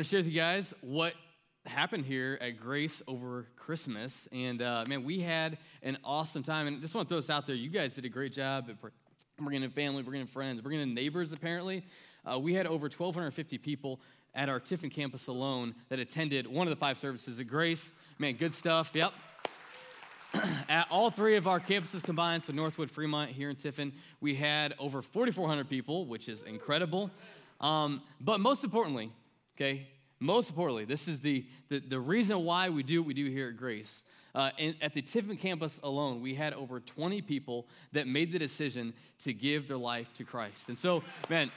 want to share with you guys what happened here at Grace over Christmas. And uh, man, we had an awesome time. And just want to throw this out there. You guys did a great job at bringing in family, bringing in friends, bringing in neighbors, apparently. Uh, we had over 1,250 people at our Tiffin campus alone that attended one of the five services at Grace. Man, good stuff. Yep. at all three of our campuses combined, so Northwood, Fremont, here in Tiffin, we had over 4,400 people, which is incredible. Um, but most importantly, okay, most importantly, this is the, the, the reason why we do what we do here at Grace. Uh, in, at the Tiffin campus alone, we had over 20 people that made the decision to give their life to Christ. And so, man,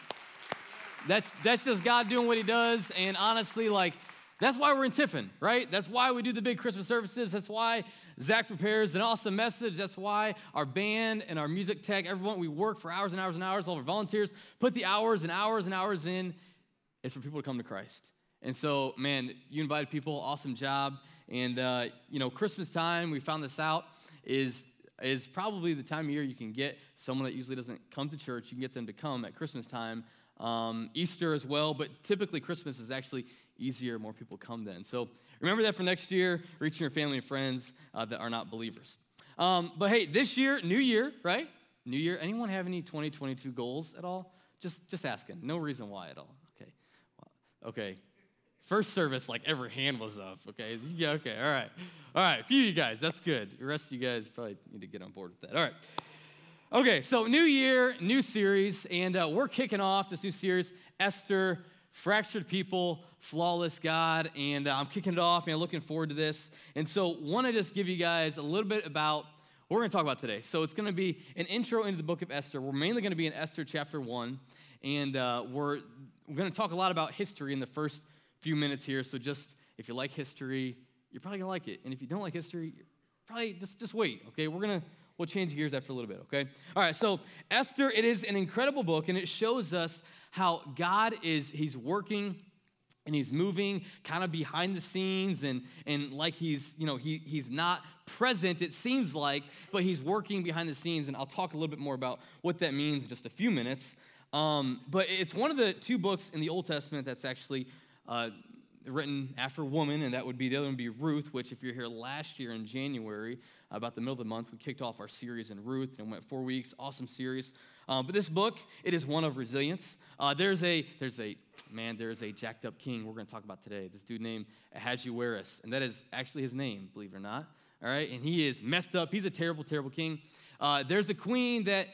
that's, that's just God doing what He does. And honestly, like, that's why we're in Tiffin, right? That's why we do the big Christmas services. That's why Zach prepares an awesome message. That's why our band and our music tech, everyone, we work for hours and hours and hours. All our volunteers put the hours and hours and hours in. It's for people to come to Christ. And so, man, you invited people, awesome job. And, uh, you know, Christmas time, we found this out, is, is probably the time of year you can get someone that usually doesn't come to church, you can get them to come at Christmas time. Um, Easter as well, but typically Christmas is actually easier, more people come then. So remember that for next year, reaching your family and friends uh, that are not believers. Um, but hey, this year, new year, right? New year. Anyone have any 2022 goals at all? Just, just asking. No reason why at all. Okay. First service, like every hand was up. Okay. Yeah. Okay. All right. All right. A few of you guys. That's good. The rest of you guys probably need to get on board with that. All right. Okay. So new year, new series, and uh, we're kicking off this new series, Esther fractured people, flawless God, and uh, I'm kicking it off and I'm looking forward to this. And so, want to just give you guys a little bit about what we're going to talk about today. So, it's going to be an intro into the book of Esther. We're mainly going to be in Esther chapter one, and uh, we're we're going to talk a lot about history in the first few minutes here. So, just if you like history, you're probably going to like it, and if you don't like history, probably just just wait. Okay, we're gonna we'll change gears after a little bit. Okay, all right. So, Esther, it is an incredible book, and it shows us how God is, He's working and he's moving kind of behind the scenes and, and like he's you know he, he's not present it seems like but he's working behind the scenes and i'll talk a little bit more about what that means in just a few minutes um, but it's one of the two books in the old testament that's actually uh, written after a woman and that would be the other one would be ruth which if you're here last year in january about the middle of the month we kicked off our series in ruth and went four weeks awesome series um, but this book, it is one of resilience. Uh, there's a, there's a, man, there's a jacked up king we're going to talk about today. This dude named Ahasuerus, and that is actually his name, believe it or not. All right, and he is messed up. He's a terrible, terrible king. Uh, there's a queen that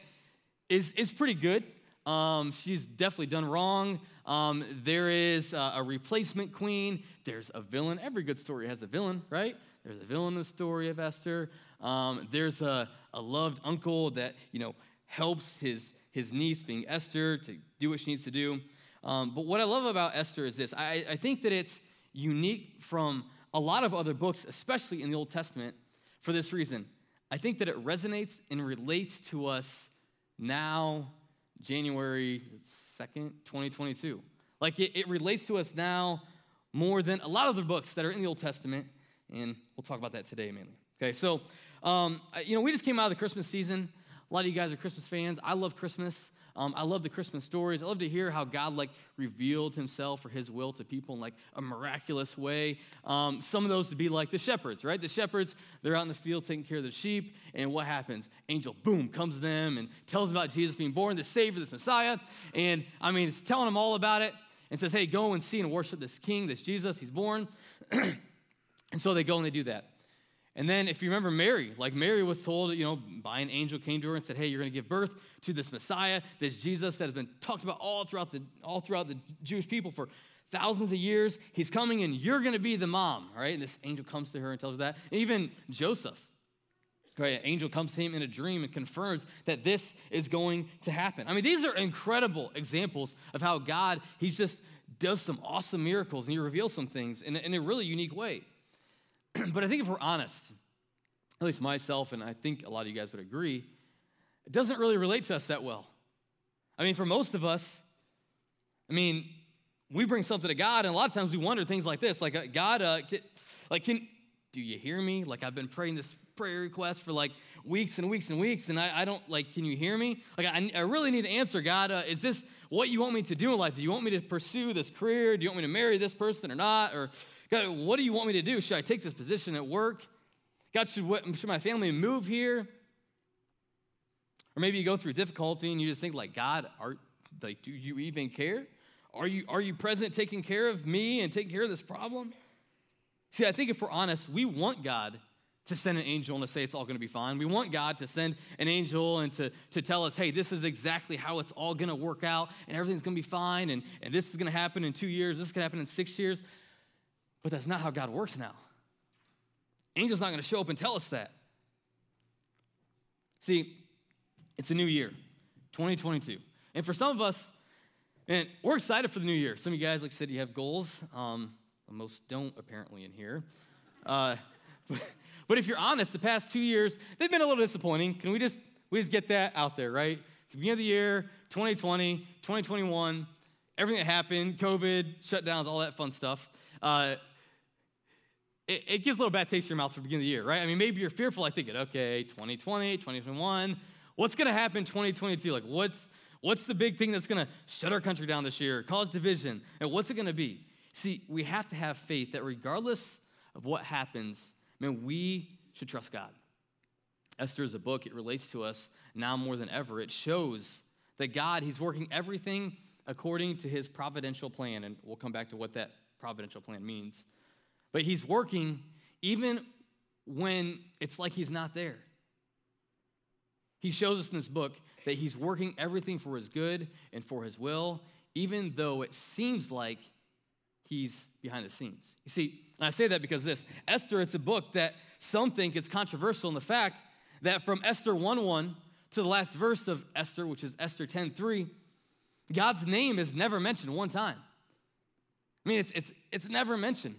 is is pretty good. Um, she's definitely done wrong. Um, there is a, a replacement queen. There's a villain. Every good story has a villain, right? There's a villain in the story of Esther. Um, there's a, a loved uncle that you know helps his, his niece, being Esther, to do what she needs to do. Um, but what I love about Esther is this I, I think that it's unique from a lot of other books, especially in the Old Testament, for this reason. I think that it resonates and relates to us now, January 2nd, 2022. Like it, it relates to us now more than a lot of the books that are in the Old Testament, and we'll talk about that today mainly. Okay, so, um, you know, we just came out of the Christmas season. A lot of you guys are Christmas fans. I love Christmas. Um, I love the Christmas stories. I love to hear how God like revealed Himself or His will to people in like a miraculous way. Um, some of those to be like the shepherds, right? The shepherds they're out in the field taking care of the sheep, and what happens? Angel, boom, comes to them and tells them about Jesus being born, the Savior, this Messiah, and I mean, it's telling them all about it, and says, "Hey, go and see and worship this King, this Jesus. He's born." and so they go and they do that. And then, if you remember Mary, like Mary was told, you know, by an angel came to her and said, "Hey, you're going to give birth to this Messiah, this Jesus that has been talked about all throughout the all throughout the Jewish people for thousands of years. He's coming, and you're going to be the mom." Right? And this angel comes to her and tells her that. And even Joseph, right? An angel comes to him in a dream and confirms that this is going to happen. I mean, these are incredible examples of how God He just does some awesome miracles and He reveals some things in, in a really unique way. but I think if we're honest, at least myself, and I think a lot of you guys would agree, it doesn't really relate to us that well. I mean, for most of us, I mean, we bring something to God, and a lot of times we wonder things like this, like, uh, God, uh, can, like, can do you hear me? Like, I've been praying this prayer request for like weeks and weeks and weeks, and I, I don't like, can you hear me? Like, I, I really need to answer, God. Uh, is this what you want me to do in life. Do you want me to pursue this career? Do you want me to marry this person or not? Or, God, what do you want me to do? Should I take this position at work? God, should, what, should my family move here? Or maybe you go through difficulty and you just think, like, God, are, like, do you even care? Are you, are you present taking care of me and taking care of this problem? See, I think if we're honest, we want God to send an angel and to say it's all going to be fine. We want God to send an angel and to, to tell us, hey, this is exactly how it's all going to work out and everything's going to be fine and, and this is going to happen in two years, this is going to happen in six years. But that's not how God works now. Angel's not going to show up and tell us that. See, it's a new year, 2022. And for some of us, and we're excited for the new year. Some of you guys, like I said, you have goals. Um, most don't, apparently, in here. Uh, but, but if you're honest, the past two years, they've been a little disappointing. Can we just, we just get that out there, right? It's the beginning of the year, 2020, 2021, everything that happened, COVID, shutdowns, all that fun stuff. Uh, it, it, gives a little bad taste in your mouth for the beginning of the year, right? I mean, maybe you're fearful, like thinking, okay, 2020, 2021, what's gonna happen 2022? Like, what's, what's the big thing that's gonna shut our country down this year, cause division, and what's it gonna be? See, we have to have faith that regardless of what happens, man, we should trust God. Esther is a book, it relates to us now more than ever. It shows that God, He's working everything according to His providential plan, and we'll come back to what that providential plan means. But He's working even when it's like He's not there. He shows us in this book that He's working everything for His good and for His will, even though it seems like he's behind the scenes. You see, I say that because this Esther, it's a book that some think it's controversial in the fact that from Esther 1 1 to the last verse of Esther, which is Esther 10 3, God's name is never mentioned one time. I mean, it's, it's, it's never mentioned.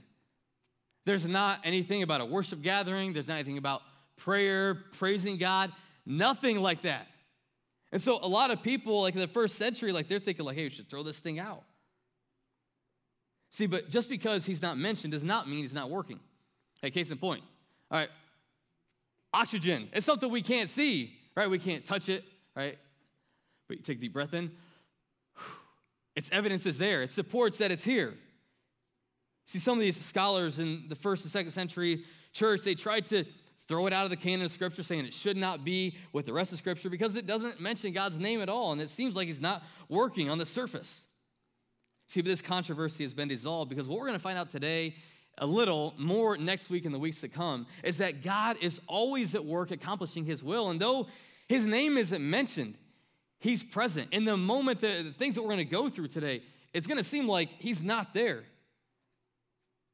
There's not anything about a worship gathering, there's not anything about prayer, praising God, nothing like that. And so a lot of people, like in the first century, like they're thinking, like, hey, we should throw this thing out. See, but just because he's not mentioned does not mean he's not working. Hey, case in point. All right, oxygen. It's something we can't see, right? We can't touch it, right? But you take a deep breath in. Its evidence is there. It supports that it's here. See, some of these scholars in the first and second century church, they tried to throw it out of the canon of Scripture, saying it should not be with the rest of Scripture because it doesn't mention God's name at all, and it seems like He's not working on the surface. See, but this controversy has been dissolved because what we're going to find out today, a little more next week and the weeks to come, is that God is always at work accomplishing His will. And though His name isn't mentioned, He's present. In the moment, the, the things that we're going to go through today, it's going to seem like He's not there,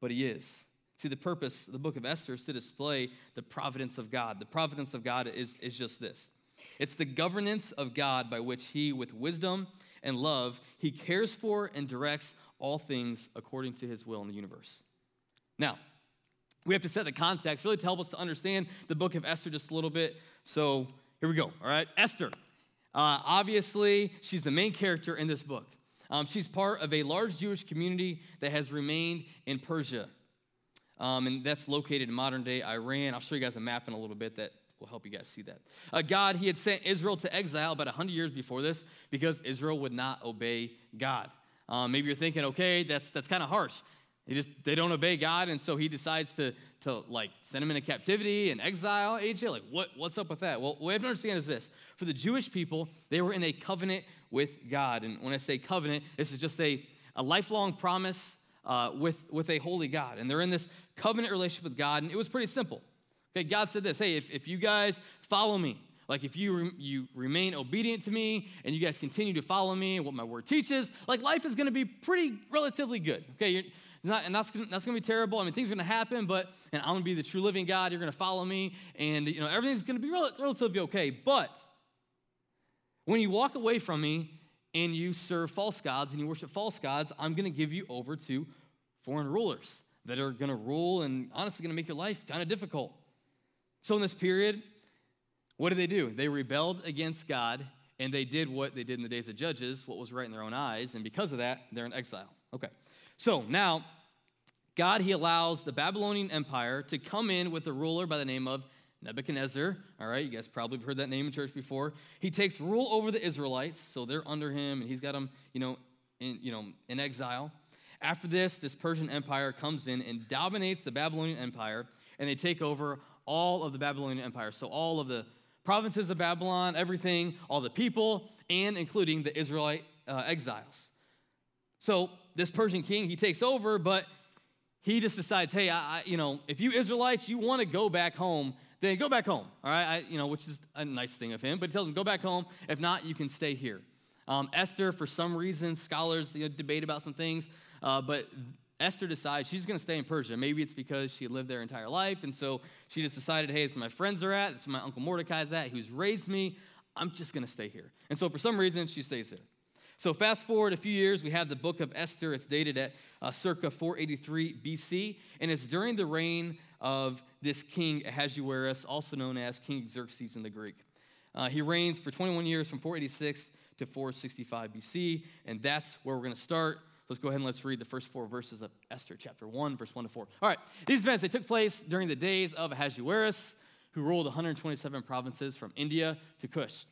but He is. See, the purpose of the book of Esther is to display the providence of God. The providence of God is, is just this it's the governance of God by which He, with wisdom and love, he cares for and directs all things according to his will in the universe. Now, we have to set the context really to help us to understand the book of Esther just a little bit. So here we go, all right? Esther. Uh, obviously, she's the main character in this book. Um, she's part of a large Jewish community that has remained in Persia. Um, and that's located in modern day Iran. I'll show you guys a map in a little bit that will help you guys see that. Uh, God, he had sent Israel to exile about 100 years before this because Israel would not obey God. Um, maybe you're thinking, okay, that's, that's kind of harsh. They just they don't obey God, and so he decides to, to like send them into captivity and exile. AJ, like what, what's up with that? Well, what we have to understand is this: for the Jewish people, they were in a covenant with God, and when I say covenant, this is just a, a lifelong promise uh, with with a holy God, and they're in this covenant relationship with God, and it was pretty simple. Okay, God said this hey, if, if you guys follow me, like if you, re- you remain obedient to me and you guys continue to follow me and what my word teaches, like life is gonna be pretty relatively good. Okay, You're, not, and that's that's gonna be terrible. I mean, things are gonna happen, but and I'm gonna be the true living God. You're gonna follow me, and you know everything's gonna be rel- relatively okay. But when you walk away from me and you serve false gods and you worship false gods, I'm gonna give you over to foreign rulers that are gonna rule and honestly gonna make your life kind of difficult. So, in this period, what did they do? They rebelled against God and they did what they did in the days of Judges, what was right in their own eyes, and because of that, they're in exile. Okay. So now, God, He allows the Babylonian Empire to come in with a ruler by the name of Nebuchadnezzar, all right, you guys probably have heard that name in church before. He takes rule over the Israelites, so they're under him, and he's got them, you know, in, you know, in exile. After this, this Persian Empire comes in and dominates the Babylonian Empire, and they take over all of the Babylonian Empire. So all of the provinces of Babylon, everything, all the people, and including the Israelite uh, exiles. So this Persian king, he takes over, but he just decides, hey, I, I, you know, if you Israelites, you want to go back home, then go back home, all right? I, you know, which is a nice thing of him. But he tells them, go back home. If not, you can stay here. Um, Esther, for some reason, scholars you know, debate about some things, uh, but Esther decides she's going to stay in Persia. Maybe it's because she lived there entire life, and so she just decided, hey, it's where my friends are at, it's where my uncle Mordecai's at, who's raised me. I'm just going to stay here. And so for some reason, she stays there. So fast forward a few years, we have the book of Esther. It's dated at uh, circa 483 BC, and it's during the reign of this king Ahasuerus, also known as King Xerxes in the Greek. Uh, he reigns for 21 years from 486 to 465 BC, and that's where we're going to start. Let's go ahead and let's read the first four verses of Esther, chapter 1, verse 1 to 4. All right, these events, they took place during the days of Ahasuerus, who ruled 127 provinces from India to Kush.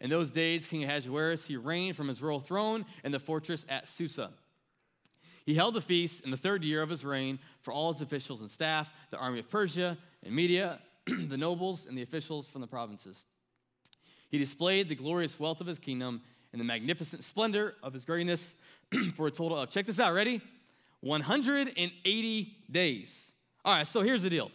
In those days, King Ahasuerus, he reigned from his royal throne in the fortress at Susa. He held a feast in the third year of his reign for all his officials and staff, the army of Persia and Media, the nobles, and the officials from the provinces. He displayed the glorious wealth of his kingdom and the magnificent splendor of his greatness for a total of, check this out, ready? 180 days. All right, so here's the deal.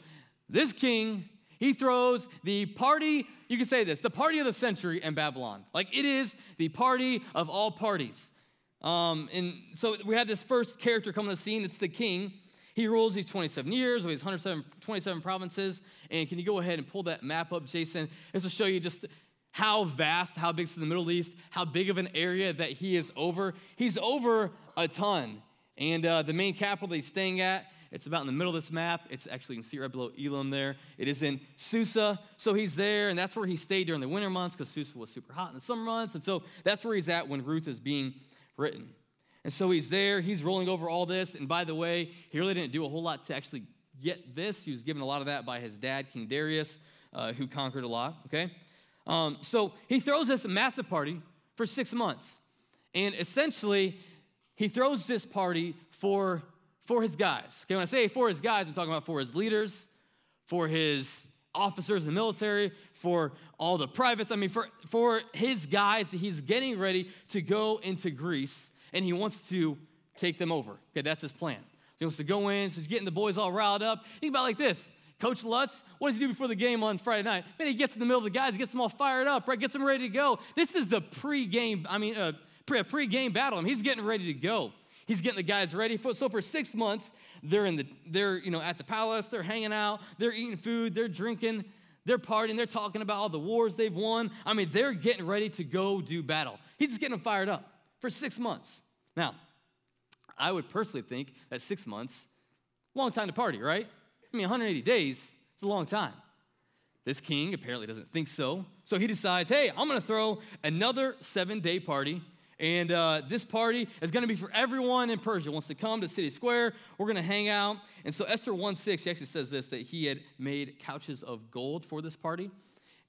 This king, he throws the party you can say this the party of the century in Babylon. Like it is the party of all parties. Um, and so we have this first character come on the scene. It's the king. He rules these 27 years with these 127 provinces. And can you go ahead and pull that map up, Jason? This will show you just how vast, how big is the Middle East, how big of an area that he is over. He's over a ton. And uh, the main capital that he's staying at it's about in the middle of this map. It's actually, you can see right below Elam there. It is in Susa. So he's there, and that's where he stayed during the winter months because Susa was super hot in the summer months. And so that's where he's at when Ruth is being written. And so he's there, he's rolling over all this. And by the way, he really didn't do a whole lot to actually get this. He was given a lot of that by his dad, King Darius, uh, who conquered a lot, okay? Um, so he throws this massive party for six months. And essentially, he throws this party for for his guys. Okay, when I say for his guys, I'm talking about for his leaders, for his officers in the military, for all the privates. I mean, for, for his guys, he's getting ready to go into Greece and he wants to take them over. Okay, that's his plan. So he wants to go in, so he's getting the boys all riled up. Think about like this. Coach Lutz, what does he do before the game on Friday night? Man, he gets in the middle of the guys, gets them all fired up, right? Gets them ready to go. This is a pre-game, I mean, a pre-game battle. I mean, he's getting ready to go. He's getting the guys ready for so for six months, they're in the they're you know at the palace, they're hanging out, they're eating food, they're drinking, they're partying, they're talking about all the wars they've won. I mean, they're getting ready to go do battle. He's just getting them fired up for six months. Now, I would personally think that six months, long time to party, right? I mean, 180 days, it's a long time. This king apparently doesn't think so. So he decides, hey, I'm gonna throw another seven day party and uh, this party is going to be for everyone in Persia wants to come to City Square. We're going to hang out. And so Esther 1 6, he actually says this that he had made couches of gold for this party.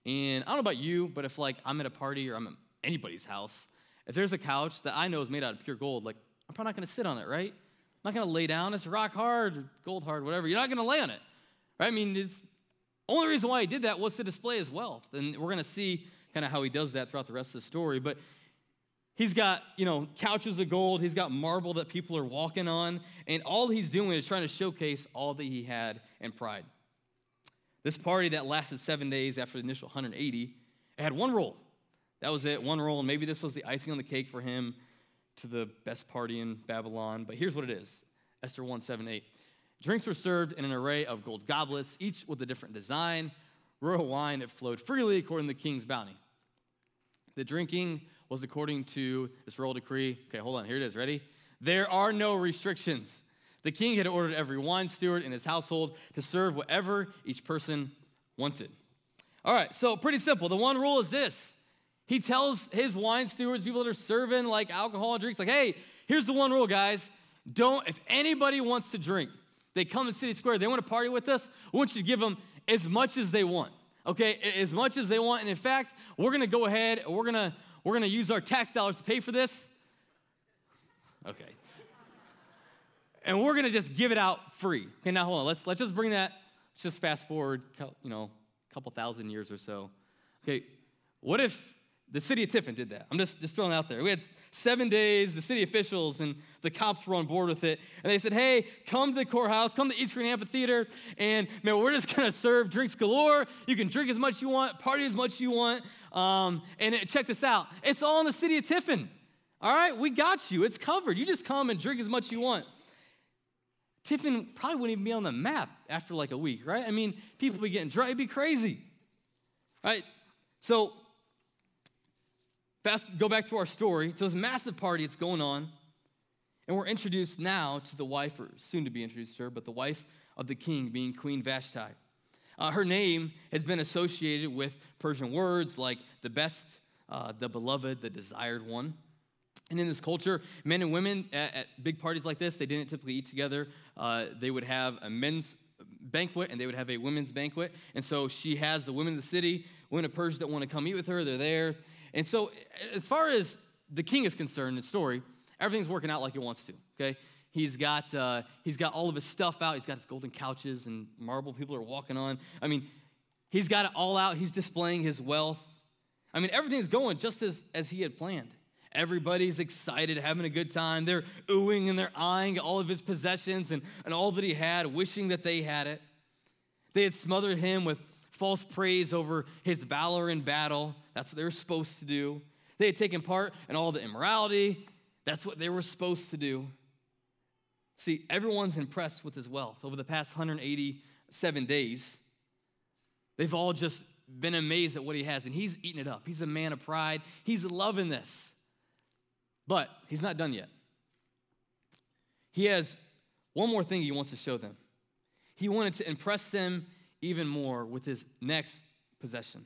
And I don't know about you, but if like I'm at a party or I'm at anybody's house, if there's a couch that I know is made out of pure gold, like I'm probably not going to sit on it, right? I'm not going to lay down. It's rock hard, gold hard, whatever. You're not going to lay on it, right? I mean, it's only reason why he did that was to display his wealth. And we're going to see kind of how he does that throughout the rest of the story. But He's got, you know, couches of gold. He's got marble that people are walking on. And all he's doing is trying to showcase all that he had and pride. This party that lasted seven days after the initial 180, it had one rule. That was it, one rule. And maybe this was the icing on the cake for him to the best party in Babylon. But here's what it is Esther 1 7 8. Drinks were served in an array of gold goblets, each with a different design. Royal wine, it flowed freely according to the king's bounty. The drinking was according to this royal decree. Okay, hold on, here it is. Ready? There are no restrictions. The king had ordered every wine steward in his household to serve whatever each person wanted. All right, so pretty simple. The one rule is this he tells his wine stewards, people that are serving like alcohol and drinks, like, hey, here's the one rule, guys. Don't, if anybody wants to drink, they come to City Square, they want to party with us, I want you to give them as much as they want. Okay, as much as they want. And in fact, we're gonna go ahead, we're gonna we're gonna use our tax dollars to pay for this. Okay. and we're gonna just give it out free. Okay, now hold on. Let's let's just bring that, let's just fast forward, you know, a couple thousand years or so. Okay, what if the city of Tiffin did that? I'm just, just throwing out there. We had seven days, the city officials and the cops were on board with it. And they said, hey, come to the courthouse, come to East Green Amphitheater, and man, we're just gonna serve drinks galore. You can drink as much you want, party as much you want. Um, and it, check this out it's all in the city of Tiffin. All right, we got you. It's covered. You just come and drink as much as you want. Tiffin probably wouldn't even be on the map after like a week, right? I mean, people be getting dry, it'd be crazy. Right? So fast go back to our story. So this massive party, it's going on. And we're introduced now to the wife, or soon to be introduced to her, but the wife of the king being Queen Vashti. Uh, her name has been associated with Persian words like the best, uh, the beloved, the desired one. And in this culture, men and women at, at big parties like this, they didn't typically eat together. Uh, they would have a men's banquet and they would have a women's banquet. And so she has the women of the city, women of Persia that want to come eat with her. They're there. And so, as far as the king is concerned, in the story, everything's working out like he wants to. Okay, he's got uh, he's got all of his stuff out. He's got his golden couches and marble people are walking on. I mean, he's got it all out. He's displaying his wealth. I mean, everything's going just as as he had planned. Everybody's excited, having a good time. They're oohing and they're eyeing all of his possessions and, and all that he had, wishing that they had it. They had smothered him with false praise over his valor in battle. That's what they were supposed to do. They had taken part in all the immorality. That's what they were supposed to do. See, everyone's impressed with his wealth. Over the past 187 days, they've all just been amazed at what he has, and he's eating it up. He's a man of pride. He's loving this. But he's not done yet. He has one more thing he wants to show them. He wanted to impress them even more with his next possession.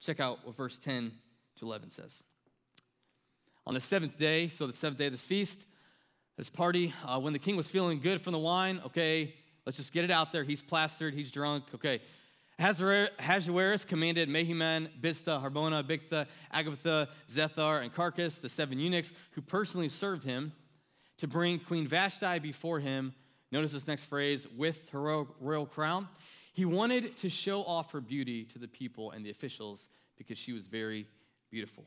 Check out what verse 10 to 11 says. On the seventh day, so the seventh day of this feast, this party, uh, when the king was feeling good from the wine, okay, let's just get it out there. He's plastered, he's drunk, okay. Ahasuerus commanded Mehuman, Biztha, Harbona, Bigtha, Agabtha, Zethar, and Carkas, the seven eunuchs who personally served him, to bring Queen Vashti before him. Notice this next phrase with her royal crown. He wanted to show off her beauty to the people and the officials because she was very beautiful.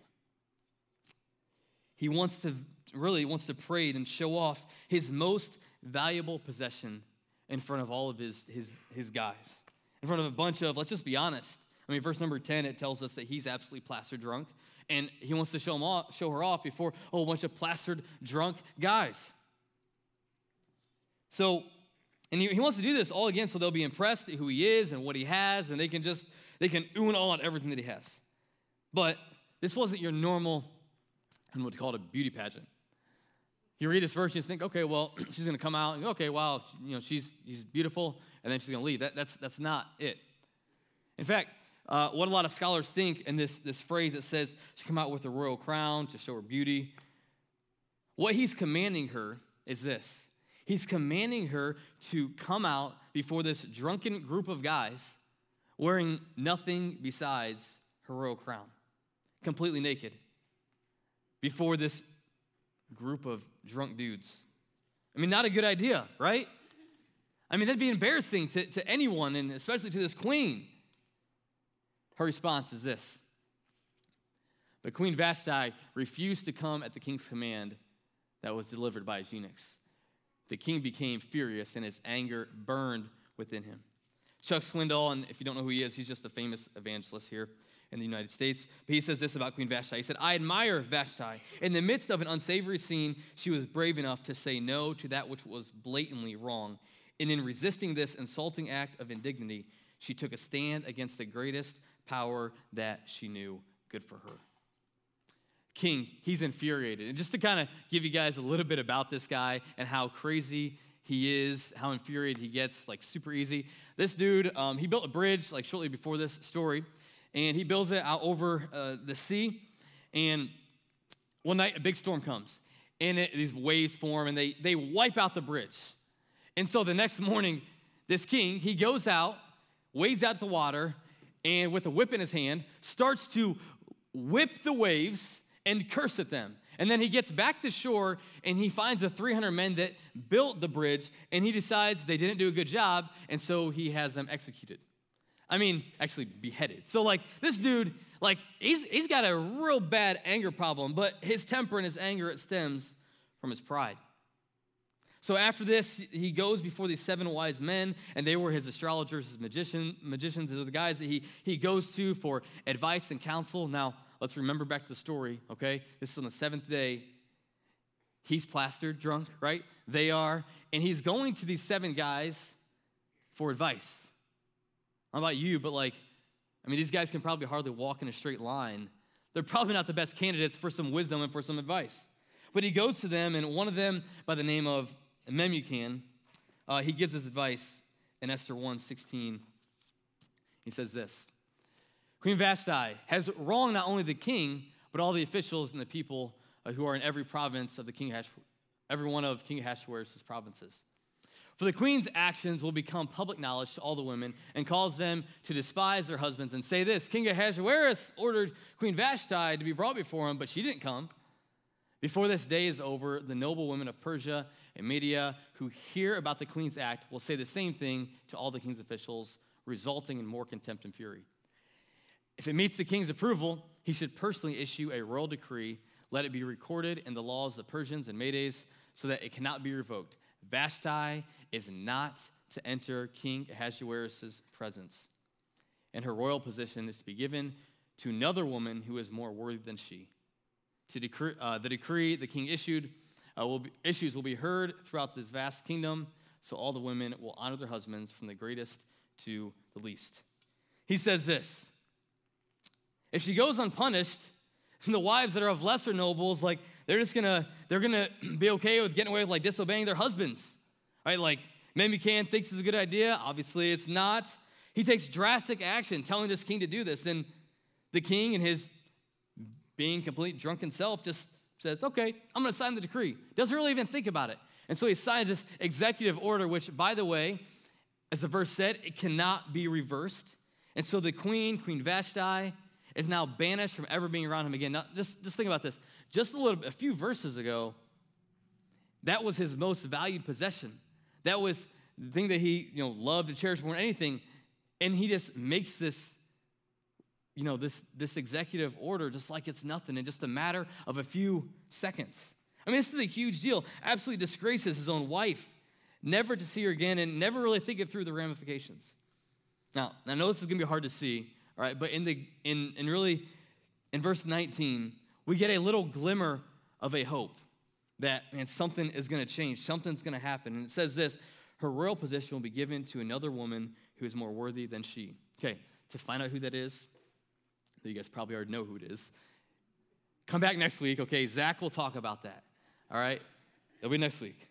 He wants to really wants to parade and show off his most valuable possession in front of all of his, his, his guys in front of a bunch of, let's just be honest. I mean, verse number 10, it tells us that he's absolutely plastered drunk, and he wants to show, him off, show her off before a whole bunch of plastered drunk guys. So, and he, he wants to do this all again so they'll be impressed at who he is and what he has, and they can just, they can ooh and ah all at everything that he has. But this wasn't your normal, I don't know what to call it, a beauty pageant. You read this verse, and you think, okay, well, she's going to come out and go, okay, wow, you know, she's, she's beautiful, and then she's going to leave. That, that's, that's not it. In fact, uh, what a lot of scholars think in this, this phrase that says she come out with a royal crown to show her beauty, what he's commanding her is this. He's commanding her to come out before this drunken group of guys wearing nothing besides her royal crown, completely naked, before this group of drunk dudes. I mean, not a good idea, right? I mean, that'd be embarrassing to, to anyone, and especially to this queen. Her response is this. But Queen Vashti refused to come at the king's command that was delivered by his eunuchs. The king became furious, and his anger burned within him. Chuck Swindoll, and if you don't know who he is, he's just a famous evangelist here in the United States. But he says this about Queen Vashti. He said, I admire Vashti. In the midst of an unsavory scene, she was brave enough to say no to that which was blatantly wrong. And in resisting this insulting act of indignity, she took a stand against the greatest power that she knew. Good for her. King, he's infuriated. And just to kind of give you guys a little bit about this guy and how crazy he is, how infuriated he gets, like super easy. This dude, um, he built a bridge like shortly before this story and he builds it out over uh, the sea. And one night, a big storm comes, and it, these waves form, and they, they wipe out the bridge. And so the next morning, this king, he goes out wades out the water and with a whip in his hand starts to whip the waves and curse at them. And then he gets back to shore and he finds the 300 men that built the bridge and he decides they didn't do a good job and so he has them executed. I mean, actually beheaded. So like this dude, like he's he's got a real bad anger problem, but his temper and his anger it stems from his pride. So after this, he goes before these seven wise men, and they were his astrologers, his magician, magicians. These are the guys that he, he goes to for advice and counsel. Now, let's remember back to the story, okay? This is on the seventh day. He's plastered, drunk, right? They are. And he's going to these seven guys for advice. Know about you, but like, I mean, these guys can probably hardly walk in a straight line. They're probably not the best candidates for some wisdom and for some advice. But he goes to them, and one of them, by the name of Memucan, uh, he gives his advice in Esther 1 16. He says this Queen Vashti has wronged not only the king, but all the officials and the people uh, who are in every province of the king, Hash- every one of King Ahasuerus' provinces. For the queen's actions will become public knowledge to all the women and cause them to despise their husbands and say this King Ahasuerus ordered Queen Vashti to be brought before him, but she didn't come. Before this day is over, the noble women of Persia and Media who hear about the queen's act will say the same thing to all the king's officials, resulting in more contempt and fury. If it meets the king's approval, he should personally issue a royal decree. Let it be recorded in the laws of the Persians and Medes so that it cannot be revoked. Vashti is not to enter King Ahasuerus' presence, and her royal position is to be given to another woman who is more worthy than she. To decree, uh, the decree the king issued uh, will be, issues will be heard throughout this vast kingdom, so all the women will honor their husbands from the greatest to the least. He says this If she goes unpunished, the wives that are of lesser nobles, like they're just gonna, they're gonna be okay with getting away with like disobeying their husbands. Right? Like Memucan thinks it's a good idea. Obviously, it's not. He takes drastic action telling this king to do this. And the king, in his being complete drunken self, just says, okay, I'm to sign the decree. Doesn't really even think about it. And so he signs this executive order, which, by the way, as the verse said, it cannot be reversed. And so the queen, Queen Vashti, is now banished from ever being around him again. Now, just, just think about this. Just a little, a few verses ago, that was his most valued possession. That was the thing that he, you know, loved and cherished more than anything. And he just makes this you know, this, this executive order just like it's nothing in just a matter of a few seconds. I mean, this is a huge deal. Absolutely disgraces his own wife, never to see her again, and never really think it through the ramifications. Now, I know this is going to be hard to see, all right, but in the in, in really in verse 19, we get a little glimmer of a hope that man, something is going to change, something's going to happen. And it says this: her royal position will be given to another woman who is more worthy than she. Okay, to find out who that is, you guys probably already know who it is. Come back next week, okay? Zach will talk about that. All right? It'll be next week.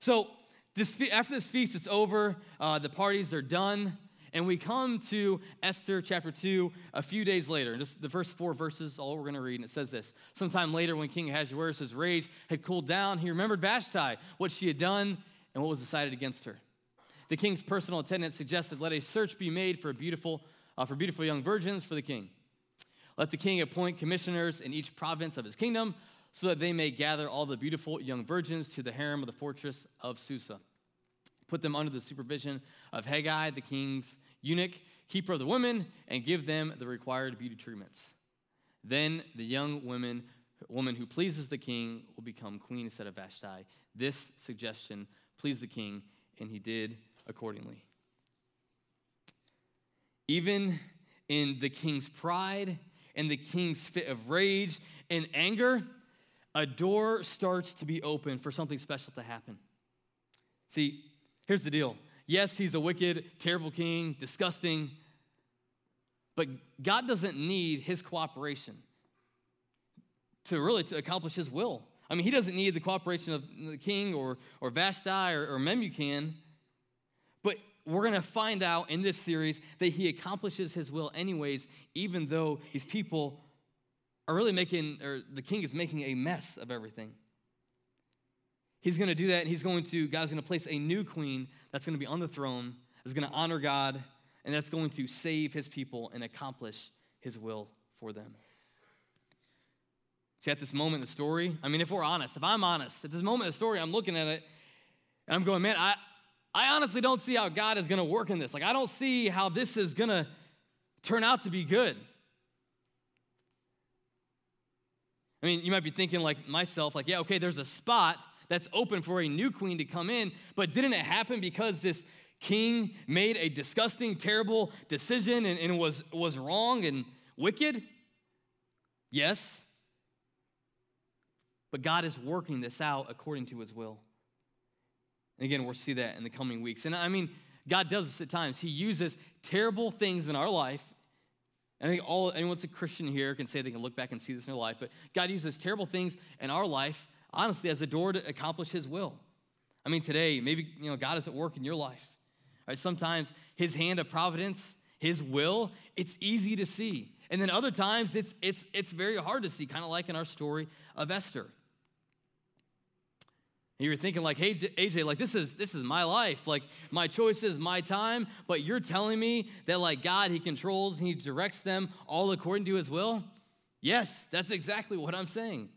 So, this, after this feast, it's over. Uh, the parties are done. And we come to Esther chapter 2 a few days later. Just the first four verses, all we're going to read. And it says this Sometime later, when King Ahasuerus' rage had cooled down, he remembered Vashti, what she had done, and what was decided against her. The king's personal attendant suggested, Let a search be made for, beautiful, uh, for beautiful young virgins for the king. Let the king appoint commissioners in each province of his kingdom so that they may gather all the beautiful young virgins to the harem of the fortress of Susa. Put them under the supervision of Hegai, the king's eunuch, keeper of the women, and give them the required beauty treatments. Then the young woman, woman who pleases the king will become queen instead of Vashti. This suggestion pleased the king, and he did accordingly. Even in the king's pride and the king's fit of rage and anger, a door starts to be open for something special to happen. See, here's the deal. Yes, he's a wicked, terrible king, disgusting, but God doesn't need his cooperation to really to accomplish his will. I mean, he doesn't need the cooperation of the king or, or Vashti or, or Memucan, but we're going to find out in this series that he accomplishes his will anyways, even though these people are really making, or the king is making a mess of everything. He's going to do that, and he's going to, God's going to place a new queen that's going to be on the throne, is going to honor God, and that's going to save his people and accomplish his will for them. See, at this moment in the story, I mean, if we're honest, if I'm honest, at this moment in the story, I'm looking at it and I'm going, man, I, I honestly don't see how God is going to work in this. Like, I don't see how this is going to turn out to be good. I mean, you might be thinking, like myself, like, yeah, okay, there's a spot that's open for a new queen to come in, but didn't it happen because this king made a disgusting, terrible decision and, and was, was wrong and wicked? Yes. But God is working this out according to his will. And again, we'll see that in the coming weeks. And I mean, God does this at times. He uses terrible things in our life. I think all anyone a Christian here can say they can look back and see this in their life. But God uses terrible things in our life, honestly, as a door to accomplish His will. I mean, today, maybe you know God is at work in your life. Right? Sometimes His hand of providence, His will, it's easy to see. And then other times it's it's it's very hard to see, kind of like in our story of Esther. And you're thinking like, hey, AJ, like this is this is my life. Like my choices, my time, but you're telling me that like God, He controls He directs them all according to His will? Yes, that's exactly what I'm saying.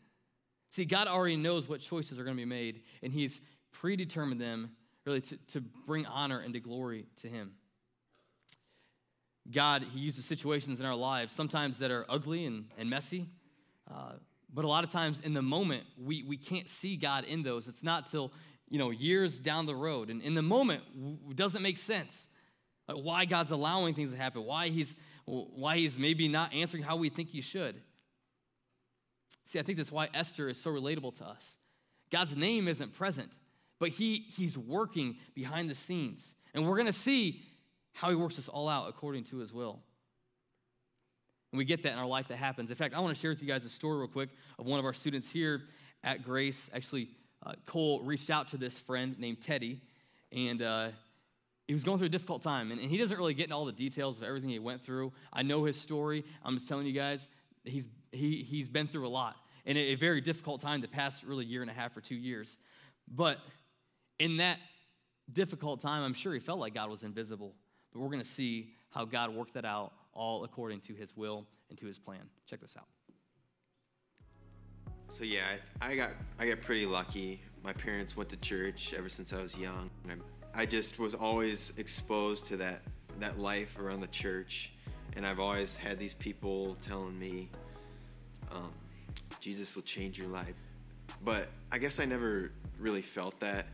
See, God already knows what choices are going to be made, and He's predetermined them really to, to bring honor and to glory to Him. God, He uses situations in our lives, sometimes that are ugly and, and messy. Uh, but a lot of times in the moment, we, we can't see God in those. It's not till, you know, years down the road. And in the moment, doesn't make sense. Like why God's allowing things to happen, why he's, why he's maybe not answering how we think he should. See, I think that's why Esther is so relatable to us. God's name isn't present, but he, he's working behind the scenes. And we're going to see how he works this all out according to his will. And we get that in our life that happens. In fact, I want to share with you guys a story real quick of one of our students here at Grace. Actually, uh, Cole reached out to this friend named Teddy, and uh, he was going through a difficult time. And, and, he doesn't really get into all the details of everything he went through. I know his story. I'm just telling you guys, he's, he, he's been through a lot. A, a very difficult time the past really year and a half or two years. But in that difficult time, I'm sure he felt like God was invisible. But we're going to see how God worked that out all according to his will and to his plan. Check this out. So yeah, I, I got I got pretty lucky. My parents went to church ever since I was young. I, I just was always exposed to that that life around the church, and I've always had these people telling me, um, "Jesus will change your life." But I guess I never really felt that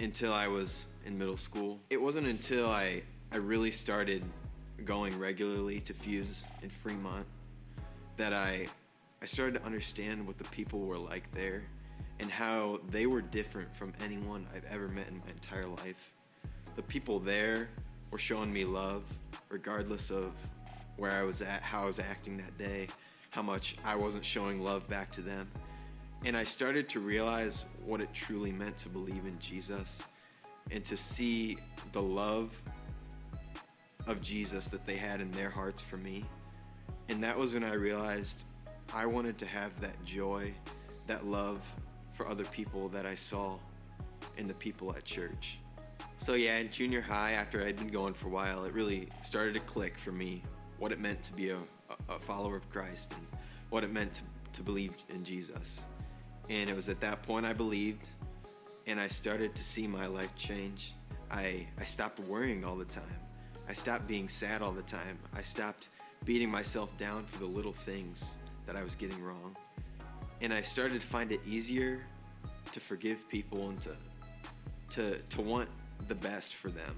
until I was in middle school. It wasn't until I I really started going regularly to Fuse in Fremont that I I started to understand what the people were like there and how they were different from anyone I've ever met in my entire life. The people there were showing me love regardless of where I was at, how I was acting that day, how much I wasn't showing love back to them. And I started to realize what it truly meant to believe in Jesus and to see the love of Jesus that they had in their hearts for me. And that was when I realized I wanted to have that joy, that love for other people that I saw in the people at church. So, yeah, in junior high, after I'd been going for a while, it really started to click for me what it meant to be a, a follower of Christ and what it meant to, to believe in Jesus. And it was at that point I believed, and I started to see my life change. I, I stopped worrying all the time. I stopped being sad all the time. I stopped beating myself down for the little things that I was getting wrong. And I started to find it easier to forgive people and to to to want the best for them.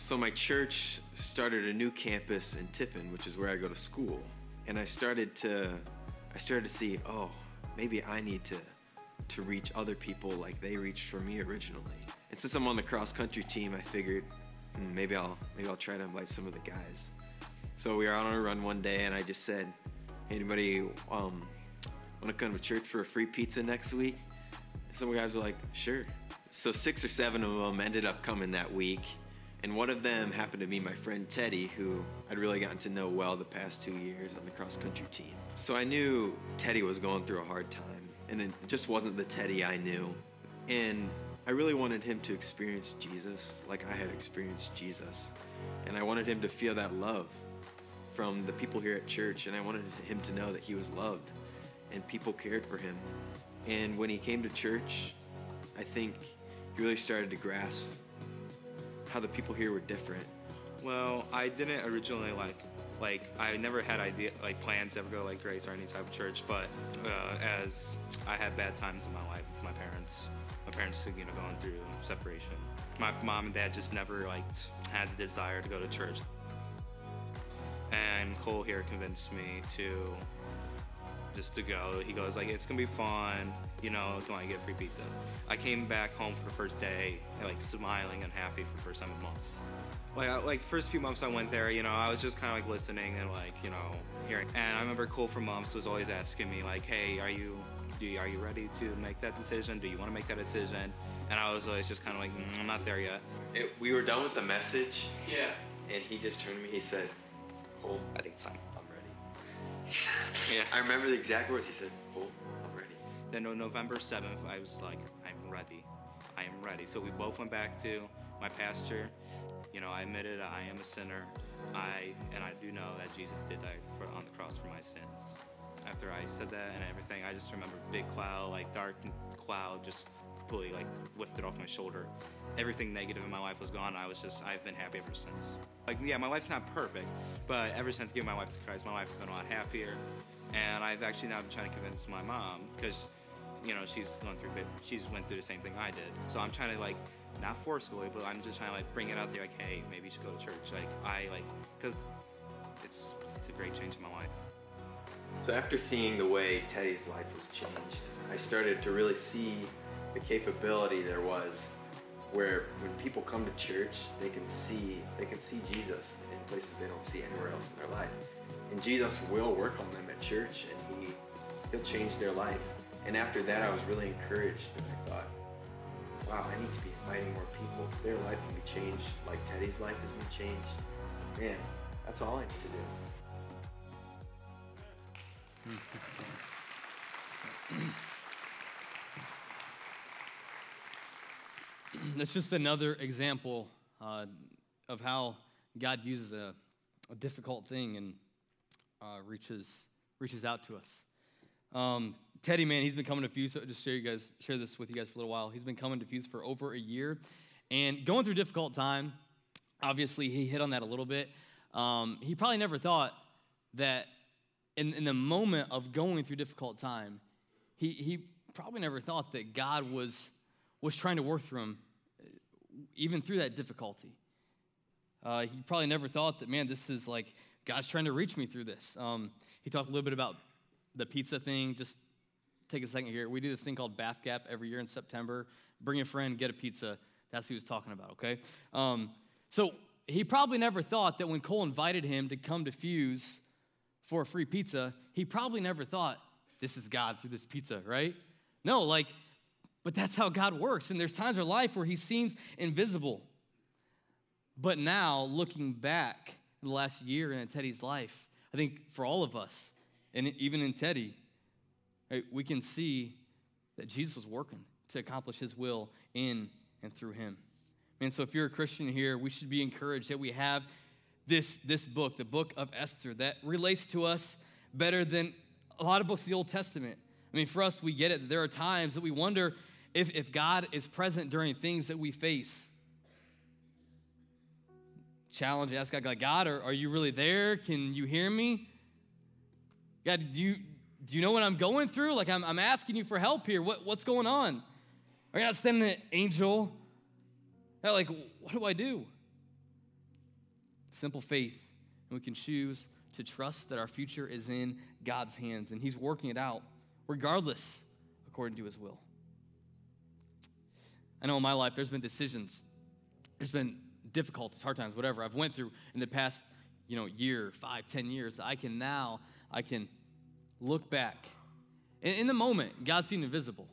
So my church started a new campus in Tiffin, which is where I go to school. And I started to I started to see, oh, maybe I need to to reach other people like they reached for me originally. And since I'm on the cross country team, I figured Hmm, maybe I'll maybe I'll try to invite some of the guys. So we were out on a run one day, and I just said, hey, "Anybody um, want to come to church for a free pizza next week?" And some of the guys were like, "Sure." So six or seven of them ended up coming that week, and one of them happened to be my friend Teddy, who I'd really gotten to know well the past two years on the cross country team. So I knew Teddy was going through a hard time, and it just wasn't the Teddy I knew. And I really wanted him to experience Jesus like I had experienced Jesus. And I wanted him to feel that love from the people here at church. And I wanted him to know that he was loved and people cared for him. And when he came to church, I think he really started to grasp how the people here were different. Well, I didn't originally like like I never had idea like plans to ever go like Grace or any type of church, but uh, as I had bad times in my life with my parents, my parents you know going through separation. My mom and dad just never like had the desire to go to church. And Cole here convinced me to just to go. He goes like, it's gonna be fun, you know, can I get free pizza? I came back home for the first day, like smiling and happy for the first time in months. Like, I, like the first few months I went there, you know, I was just kind of like listening and like, you know, hearing. And I remember Cole for Months was always asking me like, hey, are you, do you, are you ready to make that decision? Do you want to make that decision? And I was always just kind of like, mm, I'm not there yet. It, we were done with the message, Yeah. and he just turned to me. He said, "Cole, I think it's time. Yeah. I remember the exact words he said. Cole, I'm ready. Then on November 7th, I was like, I'm ready. I am ready. So we both went back to my pastor. You know, I admitted I am a sinner. I and I do know that Jesus did die for, on the cross for my sins. After I said that and everything, I just remember big cloud, like dark cloud, just completely like lifted off my shoulder. Everything negative in my life was gone. I was just, I've been happy ever since. Like, yeah, my life's not perfect, but ever since giving my life to Christ, my life's been a lot happier. And I've actually now been trying to convince my mom because, you know, she's gone through, bit, she's went through the same thing I did. So I'm trying to like, not forcefully, but I'm just trying to like bring it out there, like, hey, maybe you should go to church. Like, I like, because it's it's a great change in my life. So after seeing the way Teddy's life was changed, I started to really see the capability there was where when people come to church, they can see they can see Jesus in places they don't see anywhere else in their life. And Jesus will work on them at church and he he'll change their life. And after that I was really encouraged and I thought, wow, I need to be inviting more people. Their life can be changed like Teddy's life has been changed. Man, that's all I need to do. Hmm. That's just another example uh, of how God uses a, a difficult thing and uh, reaches reaches out to us. Um, Teddy, man, he's been coming to Fuse. Just share you guys share this with you guys for a little while. He's been coming to Fuse for over a year, and going through a difficult time. Obviously, he hit on that a little bit. Um, he probably never thought that in, in the moment of going through difficult time, he, he probably never thought that God was was trying to work through him, even through that difficulty. Uh, he probably never thought that, man, this is like God's trying to reach me through this. Um, he talked a little bit about the pizza thing. Just take a second here. We do this thing called Bath Gap every year in September. Bring a friend, get a pizza. That's what he was talking about, okay? Um, so he probably never thought that when Cole invited him to come to Fuse for a free pizza, he probably never thought, this is God through this pizza, right? No, like, but that's how God works. And there's times in life where he seems invisible. But now, looking back in the last year in Teddy's life, I think for all of us, and even in Teddy, right, we can see that Jesus was working to accomplish his will in and through him. And so if you're a Christian here, we should be encouraged that we have this, this book, the book of Esther, that relates to us better than a lot of books of the Old Testament. I mean, for us, we get it. There are times that we wonder if, if God is present during things that we face. Challenge, ask God, like, God, are, are you really there? Can you hear me? God, do you, do you know what I'm going through? Like, I'm, I'm asking you for help here. What, what's going on? Are you not sending an angel? Like, what do I do? Simple faith. And we can choose to trust that our future is in God's hands and He's working it out, regardless, according to His will. I know in my life there's been decisions, there's been difficulties, hard times, whatever I've went through in the past, you know, year, five, ten years. I can now, I can look back. In, in the moment, God seemed invisible.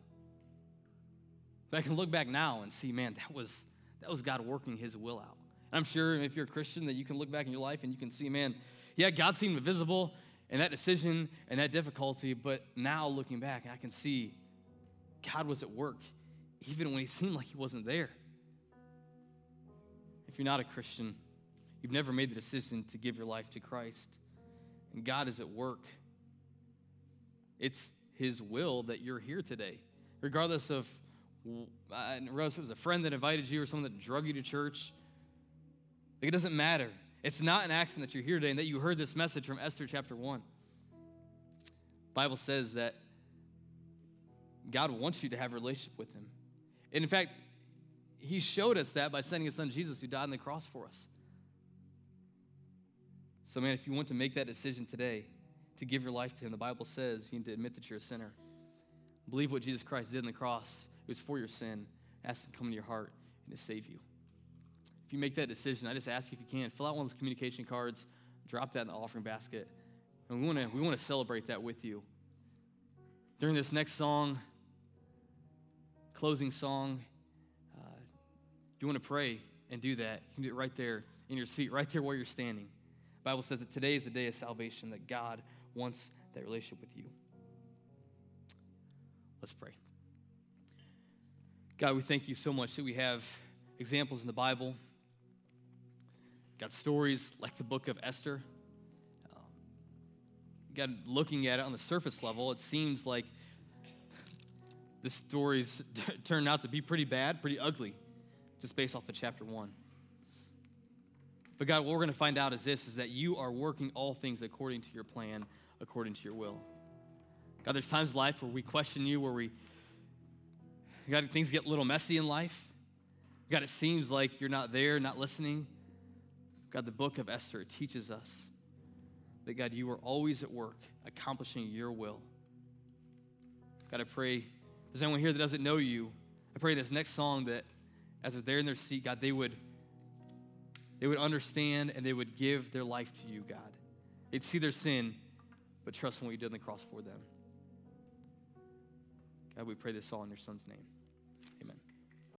But I can look back now and see, man, that was that was God working his will out. And I'm sure if you're a Christian that you can look back in your life and you can see, man, yeah, God seemed invisible in that decision and that difficulty, but now looking back, I can see God was at work even when he seemed like he wasn't there. If you're not a Christian, you've never made the decision to give your life to Christ, and God is at work. It's his will that you're here today, regardless of regardless if it was a friend that invited you or someone that drug you to church. It doesn't matter. It's not an accident that you're here today and that you heard this message from Esther chapter 1. Bible says that God wants you to have a relationship with him. And in fact, he showed us that by sending his son Jesus who died on the cross for us. So man, if you want to make that decision today to give your life to him, the Bible says you need to admit that you're a sinner. Believe what Jesus Christ did on the cross. It was for your sin. Ask him to come into your heart and to save you. If you make that decision, I just ask you if you can, fill out one of those communication cards, drop that in the offering basket. And we want to we want to celebrate that with you. During this next song, closing song, uh, you want to pray and do that, you can do it right there in your seat, right there where you're standing. The Bible says that today is the day of salvation, that God wants that relationship with you. Let's pray. God, we thank you so much that we have examples in the Bible Got stories like the book of Esther. Um, God, looking at it on the surface level, it seems like the stories turned out to be pretty bad, pretty ugly, just based off of chapter one. But God, what we're going to find out is this: is that you are working all things according to your plan, according to your will. God, there's times in life where we question you, where we, God, things get a little messy in life. God, it seems like you're not there, not listening. God, the book of Esther teaches us that, God, you are always at work accomplishing your will. God, I pray, there's anyone here that doesn't know you, I pray this next song that as they're in their seat, God, they would, they would understand and they would give their life to you, God. They'd see their sin, but trust in what you did on the cross for them. God, we pray this all in your son's name.